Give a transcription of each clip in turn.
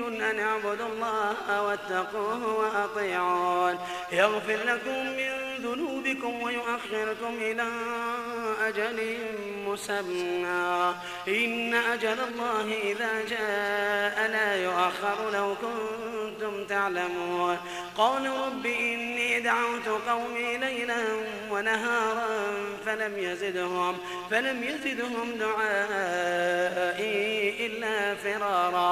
مبين أن اعبدوا الله واتقوه وأطيعون. يغفر لكم من ذنوبكم ويؤخركم إلى أجل مسمى. إن أجل الله إذا جاء لا يؤخر لو كنتم تعلمون. قالوا رب إني دعوت قومي ليلا ونهارا فلم يزدهم فلم يزدهم دعائي إلا فرارا.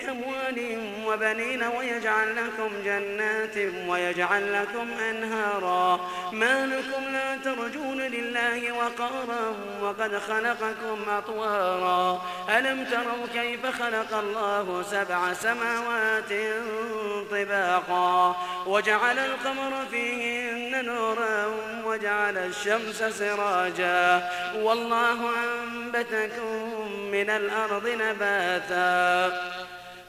بأموال وبنين ويجعل لكم جنات ويجعل لكم أنهارا. ما لكم لا ترجون لله وقارا وقد خلقكم أطوارا. ألم تروا كيف خلق الله سبع سماوات طباقا؟ وجعل القمر فيهن نورا وجعل الشمس سراجا. والله أنبتكم من الأرض نباتا.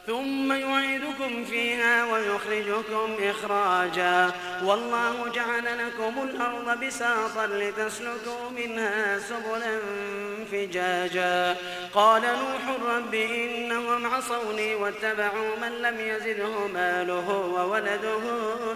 ثم يعيدكم فيها ويخرجكم إخراجا. والله جعل لكم الأرض بساطا لتسلكوا منها سبلا فجاجا. قال نوح رب إنهم عصوني واتبعوا من لم يزده ماله وولده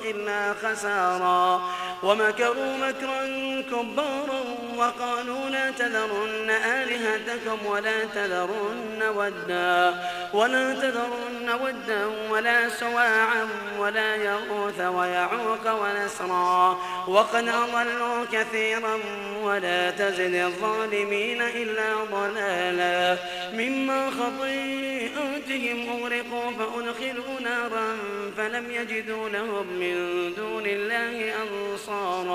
إلا خسارا. ومكروا مكرا كبارا وقالوا لا تذرن آلهتكم ولا تذرن ودا. ولا تذرن ودا ولا سواعا ولا يغوث ويعوق ونسرا وقد أضلوا كثيرا ولا تزد الظالمين إلا ضلالا مما خطيئاتهم أغرقوا فأدخلوا نارا فلم يجدوا لهم من دون الله أنصارا